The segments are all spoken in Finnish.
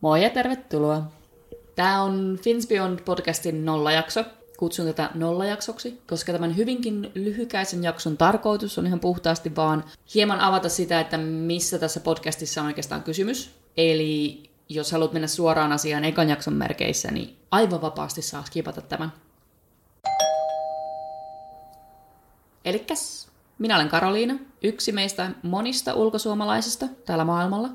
Moi ja tervetuloa. Tämä on Finsbeyond podcastin nollajakso. Kutsun tätä nollajaksoksi, koska tämän hyvinkin lyhykäisen jakson tarkoitus on ihan puhtaasti vaan hieman avata sitä, että missä tässä podcastissa on oikeastaan kysymys. Eli jos haluat mennä suoraan asiaan ekan jakson merkeissä, niin aivan vapaasti saa skipata tämän. Elikkäs, minä olen Karoliina, yksi meistä monista ulkosuomalaisista täällä maailmalla.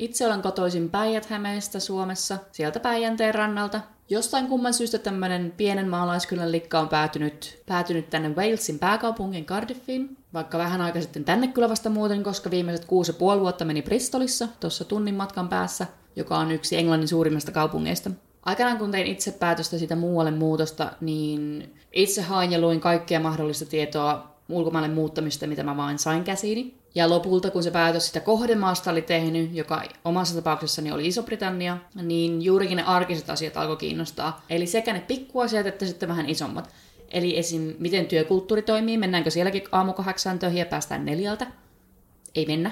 Itse olen kotoisin Päijät-Hämeestä Suomessa, sieltä Päijänteen rannalta. Jostain kumman syystä tämmöinen pienen maalaiskylän likka on päätynyt, päätynyt tänne Walesin pääkaupungin Cardiffiin. Vaikka vähän aika sitten tänne kyllä vasta muuten, koska viimeiset kuusi puoli vuotta meni Bristolissa, tuossa tunnin matkan päässä, joka on yksi Englannin suurimmista kaupungeista. Aikanaan kun tein itse päätöstä siitä muualle muutosta, niin itse hain ja luin kaikkea mahdollista tietoa ulkomaille muuttamista, mitä mä vain sain käsiini. Ja lopulta, kun se päätös sitä kohdemaasta oli tehnyt, joka omassa tapauksessani oli Iso-Britannia, niin juurikin ne arkiset asiat alkoi kiinnostaa. Eli sekä ne pikkuasiat että sitten vähän isommat. Eli esim. miten työkulttuuri toimii, mennäänkö sielläkin aamu kahdeksaan töihin ja päästään neljältä? Ei mennä.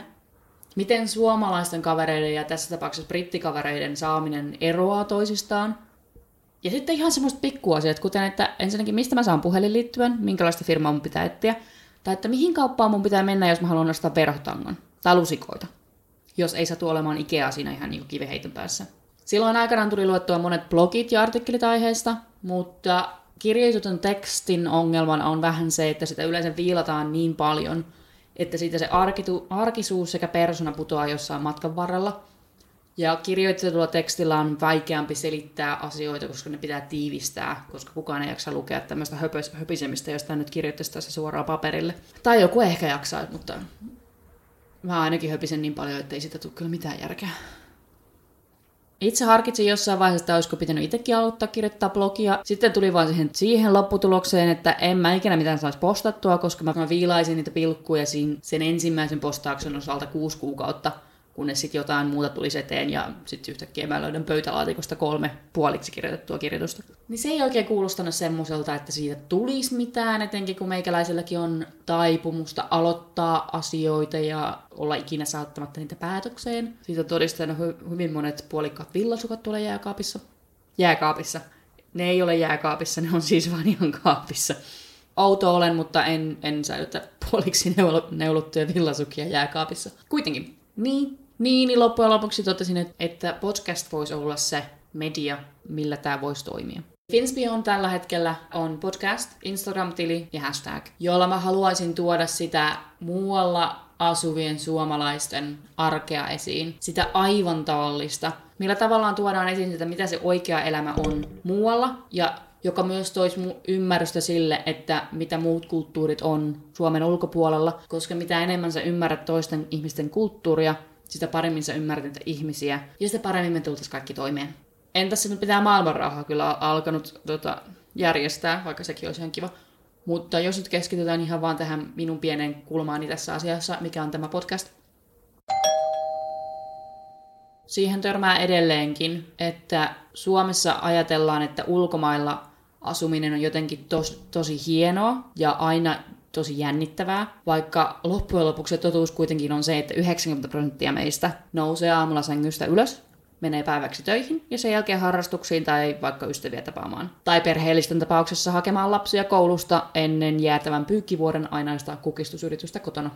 Miten suomalaisten kavereiden ja tässä tapauksessa brittikavereiden saaminen eroaa toisistaan? Ja sitten ihan semmoista pikkuasiat, kuten että ensinnäkin mistä mä saan puhelinliittyen, minkälaista firmaa mun pitää etsiä, tai että mihin kauppaan mun pitää mennä, jos mä haluan ostaa verhotangon tai lusikoita, jos ei satu olemaan Ikea siinä ihan niin kiviheiton päässä. Silloin aikanaan tuli luettua monet blogit ja artikkelit aiheesta, mutta kirjoitetun tekstin ongelmana on vähän se, että sitä yleensä viilataan niin paljon, että siitä se arkitu, arkisuus sekä persona putoaa jossain matkan varrella. Ja kirjoitetulla tekstillä on vaikeampi selittää asioita, koska ne pitää tiivistää, koska kukaan ei jaksa lukea tämmöistä höpös, höpisemistä, josta nyt kirjoittaisi tässä suoraan paperille. Tai joku ehkä jaksaa, mutta mä ainakin höpisen niin paljon, että ei siitä tule kyllä mitään järkeä. Itse harkitsin jossain vaiheessa, että olisiko pitänyt itsekin aloittaa kirjoittaa blogia. Sitten tuli vaan siihen, siihen lopputulokseen, että en mä ikinä mitään saisi postattua, koska mä viilaisin niitä pilkkuja sen ensimmäisen postauksen osalta kuusi kuukautta kunnes sitten jotain muuta tuli eteen ja sitten yhtäkkiä mä löydän pöytälaatikosta kolme puoliksi kirjoitettua kirjoitusta. Niin se ei oikein kuulostanut semmoiselta, että siitä tulisi mitään, etenkin kun meikäläiselläkin on taipumusta aloittaa asioita ja olla ikinä saattamatta niitä päätökseen. Siitä todistajana hy- hyvin monet puolikkaat villasukat tulee jääkaapissa. Jääkaapissa. Ne ei ole jääkaapissa, ne on siis vain ihan kaapissa. Outo olen, mutta en, en säilytä puoliksi neulottuja villasukia jääkaapissa. Kuitenkin. Niin, niin, niin loppujen lopuksi totesin, että podcast voisi olla se media, millä tämä voisi toimia. Finsby on tällä hetkellä on podcast, Instagram-tili ja hashtag, jolla mä haluaisin tuoda sitä muualla asuvien suomalaisten arkea esiin. Sitä aivan tavallista, millä tavallaan tuodaan esiin sitä, mitä se oikea elämä on muualla ja joka myös toisi ymmärrystä sille, että mitä muut kulttuurit on Suomen ulkopuolella, koska mitä enemmän sä ymmärrät toisten ihmisten kulttuuria, sitä paremmin sä ymmärrät niitä ihmisiä, ja sitä paremmin me tultaisiin kaikki toimeen. Entäs nyt pitää maailmanrauhaa kyllä alkanut tota, järjestää, vaikka sekin olisi ihan kiva. Mutta jos nyt keskitytään ihan vaan tähän minun pienen kulmaani tässä asiassa, mikä on tämä podcast. Siihen törmää edelleenkin, että Suomessa ajatellaan, että ulkomailla asuminen on jotenkin tos, tosi hienoa ja aina tosi jännittävää, vaikka loppujen lopuksi totuus kuitenkin on se, että 90 prosenttia meistä nousee aamulla sängystä ylös, menee päiväksi töihin ja sen jälkeen harrastuksiin tai vaikka ystäviä tapaamaan. Tai perheellisten tapauksessa hakemaan lapsia koulusta ennen jäätävän pyykkivuoden ainaista kukistusyritystä kotona.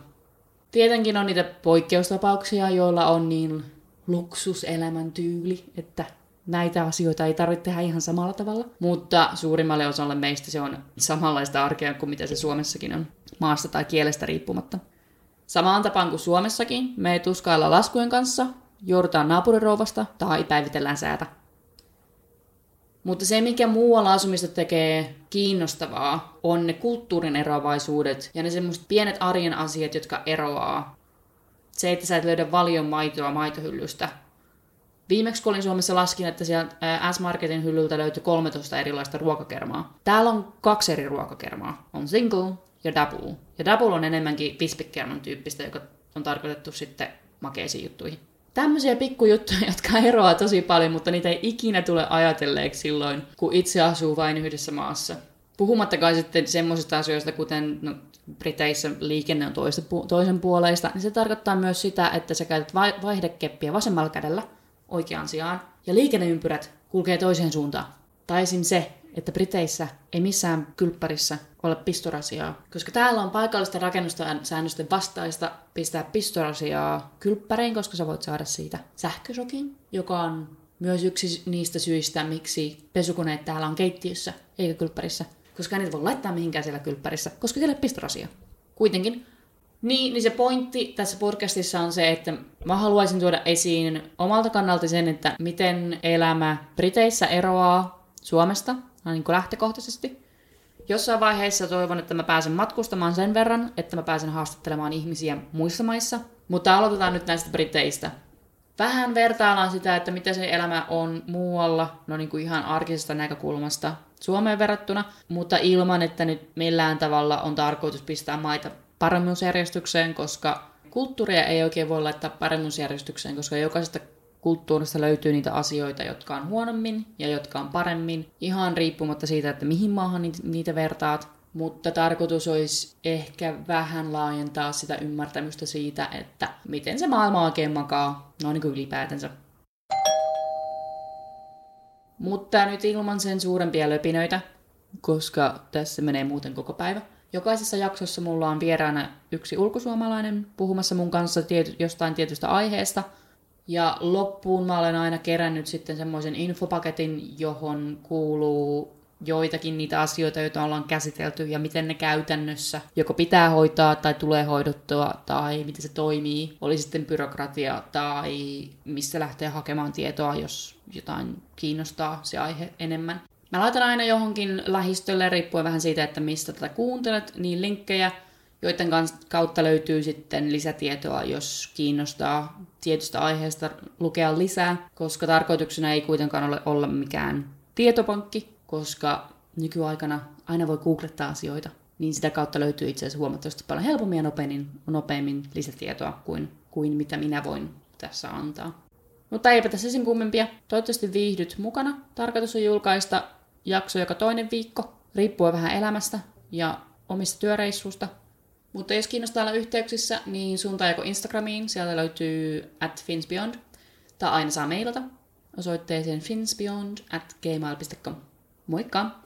Tietenkin on niitä poikkeustapauksia, joilla on niin luksuselämän tyyli, että näitä asioita ei tarvitse tehdä ihan samalla tavalla, mutta suurimmalle osalle meistä se on samanlaista arkea kuin mitä se Suomessakin on, maasta tai kielestä riippumatta. Samaan tapaan kuin Suomessakin, me tuskailla laskujen kanssa, joudutaan naapurirouvasta tai päivitellään säätä. Mutta se, mikä muualla asumista tekee kiinnostavaa, on ne kulttuurin eroavaisuudet ja ne semmoiset pienet arjen asiat, jotka eroaa. Se, että sä et löydä valion maitoa maitohyllystä, Viimeksi kun olin Suomessa laskin, että sieltä S-Marketin hyllyltä löytyi 13 erilaista ruokakermaa. Täällä on kaksi eri ruokakermaa. On single ja double. Ja double on enemmänkin pispikkerman tyyppistä, joka on tarkoitettu sitten makeisiin juttuihin. Tämmöisiä pikkujuttuja, jotka eroaa tosi paljon, mutta niitä ei ikinä tule ajatelleeksi silloin, kun itse asuu vain yhdessä maassa. Puhumattakaan sitten semmoisista asioista, kuten no, Briteissä liikenne on toisen puoleista, niin se tarkoittaa myös sitä, että sä käytät vaihdekeppiä vasemmalla kädellä – oikeaan sijaan, ja liikenneympyrät kulkee toiseen suuntaan. Tai esim. se, että Briteissä ei missään kylppärissä ole pistorasiaa, koska täällä on paikallisten rakennussäännösten vastaista pistää pistorasiaa kylppäriin, koska sä voit saada siitä sähkösokin, joka on myös yksi niistä syistä, miksi pesukoneet täällä on keittiössä eikä kylppärissä, koska niitä voi laittaa mihinkään siellä kylppärissä, koska siellä ei pistorasia. Kuitenkin niin, niin se pointti tässä podcastissa on se, että mä haluaisin tuoda esiin omalta kannalta sen, että miten elämä Briteissä eroaa Suomesta, niin kuin lähtökohtaisesti. Jossain vaiheessa toivon, että mä pääsen matkustamaan sen verran, että mä pääsen haastattelemaan ihmisiä muissa maissa. Mutta aloitetaan nyt näistä Briteistä. Vähän vertaillaan sitä, että mitä se elämä on muualla, no niin kuin ihan arkisesta näkökulmasta Suomeen verrattuna, mutta ilman, että nyt millään tavalla on tarkoitus pistää maita paremmuusjärjestykseen, koska kulttuuria ei oikein voi laittaa paremmuusjärjestykseen, koska jokaisesta kulttuurista löytyy niitä asioita, jotka on huonommin ja jotka on paremmin, ihan riippumatta siitä, että mihin maahan niitä vertaat. Mutta tarkoitus olisi ehkä vähän laajentaa sitä ymmärtämystä siitä, että miten se maailma oikein makaa, no niin kuin ylipäätänsä. Mutta nyt ilman sen suurempia löpinöitä, koska tässä menee muuten koko päivä. Jokaisessa jaksossa mulla on vieraana yksi ulkosuomalainen puhumassa mun kanssa tiety, jostain tietystä aiheesta. Ja loppuun mä olen aina kerännyt sitten semmoisen infopaketin, johon kuuluu joitakin niitä asioita, joita ollaan käsitelty ja miten ne käytännössä joko pitää hoitaa tai tulee hoidottua tai miten se toimii. Oli sitten byrokratia tai missä lähtee hakemaan tietoa, jos jotain kiinnostaa se aihe enemmän. Mä laitan aina johonkin lähistölle, riippuen vähän siitä, että mistä tätä kuuntelet, niin linkkejä, joiden kautta löytyy sitten lisätietoa, jos kiinnostaa tietystä aiheesta lukea lisää, koska tarkoituksena ei kuitenkaan ole olla mikään tietopankki, koska nykyaikana aina voi googlettaa asioita, niin sitä kautta löytyy itse asiassa huomattavasti paljon helpommin ja nopeammin, nopeammin lisätietoa kuin, kuin mitä minä voin tässä antaa. Mutta eipä tässä sen kummempia. Toivottavasti viihdyt mukana. Tarkoitus on julkaista jakso joka toinen viikko, riippuen vähän elämästä ja omista työreissuista. Mutta jos kiinnostaa olla yhteyksissä, niin suuntaan joko Instagramiin, sieltä löytyy at finsbeyond, tai aina saa mailata osoitteeseen finsbeyond at gmail.com. Moikka!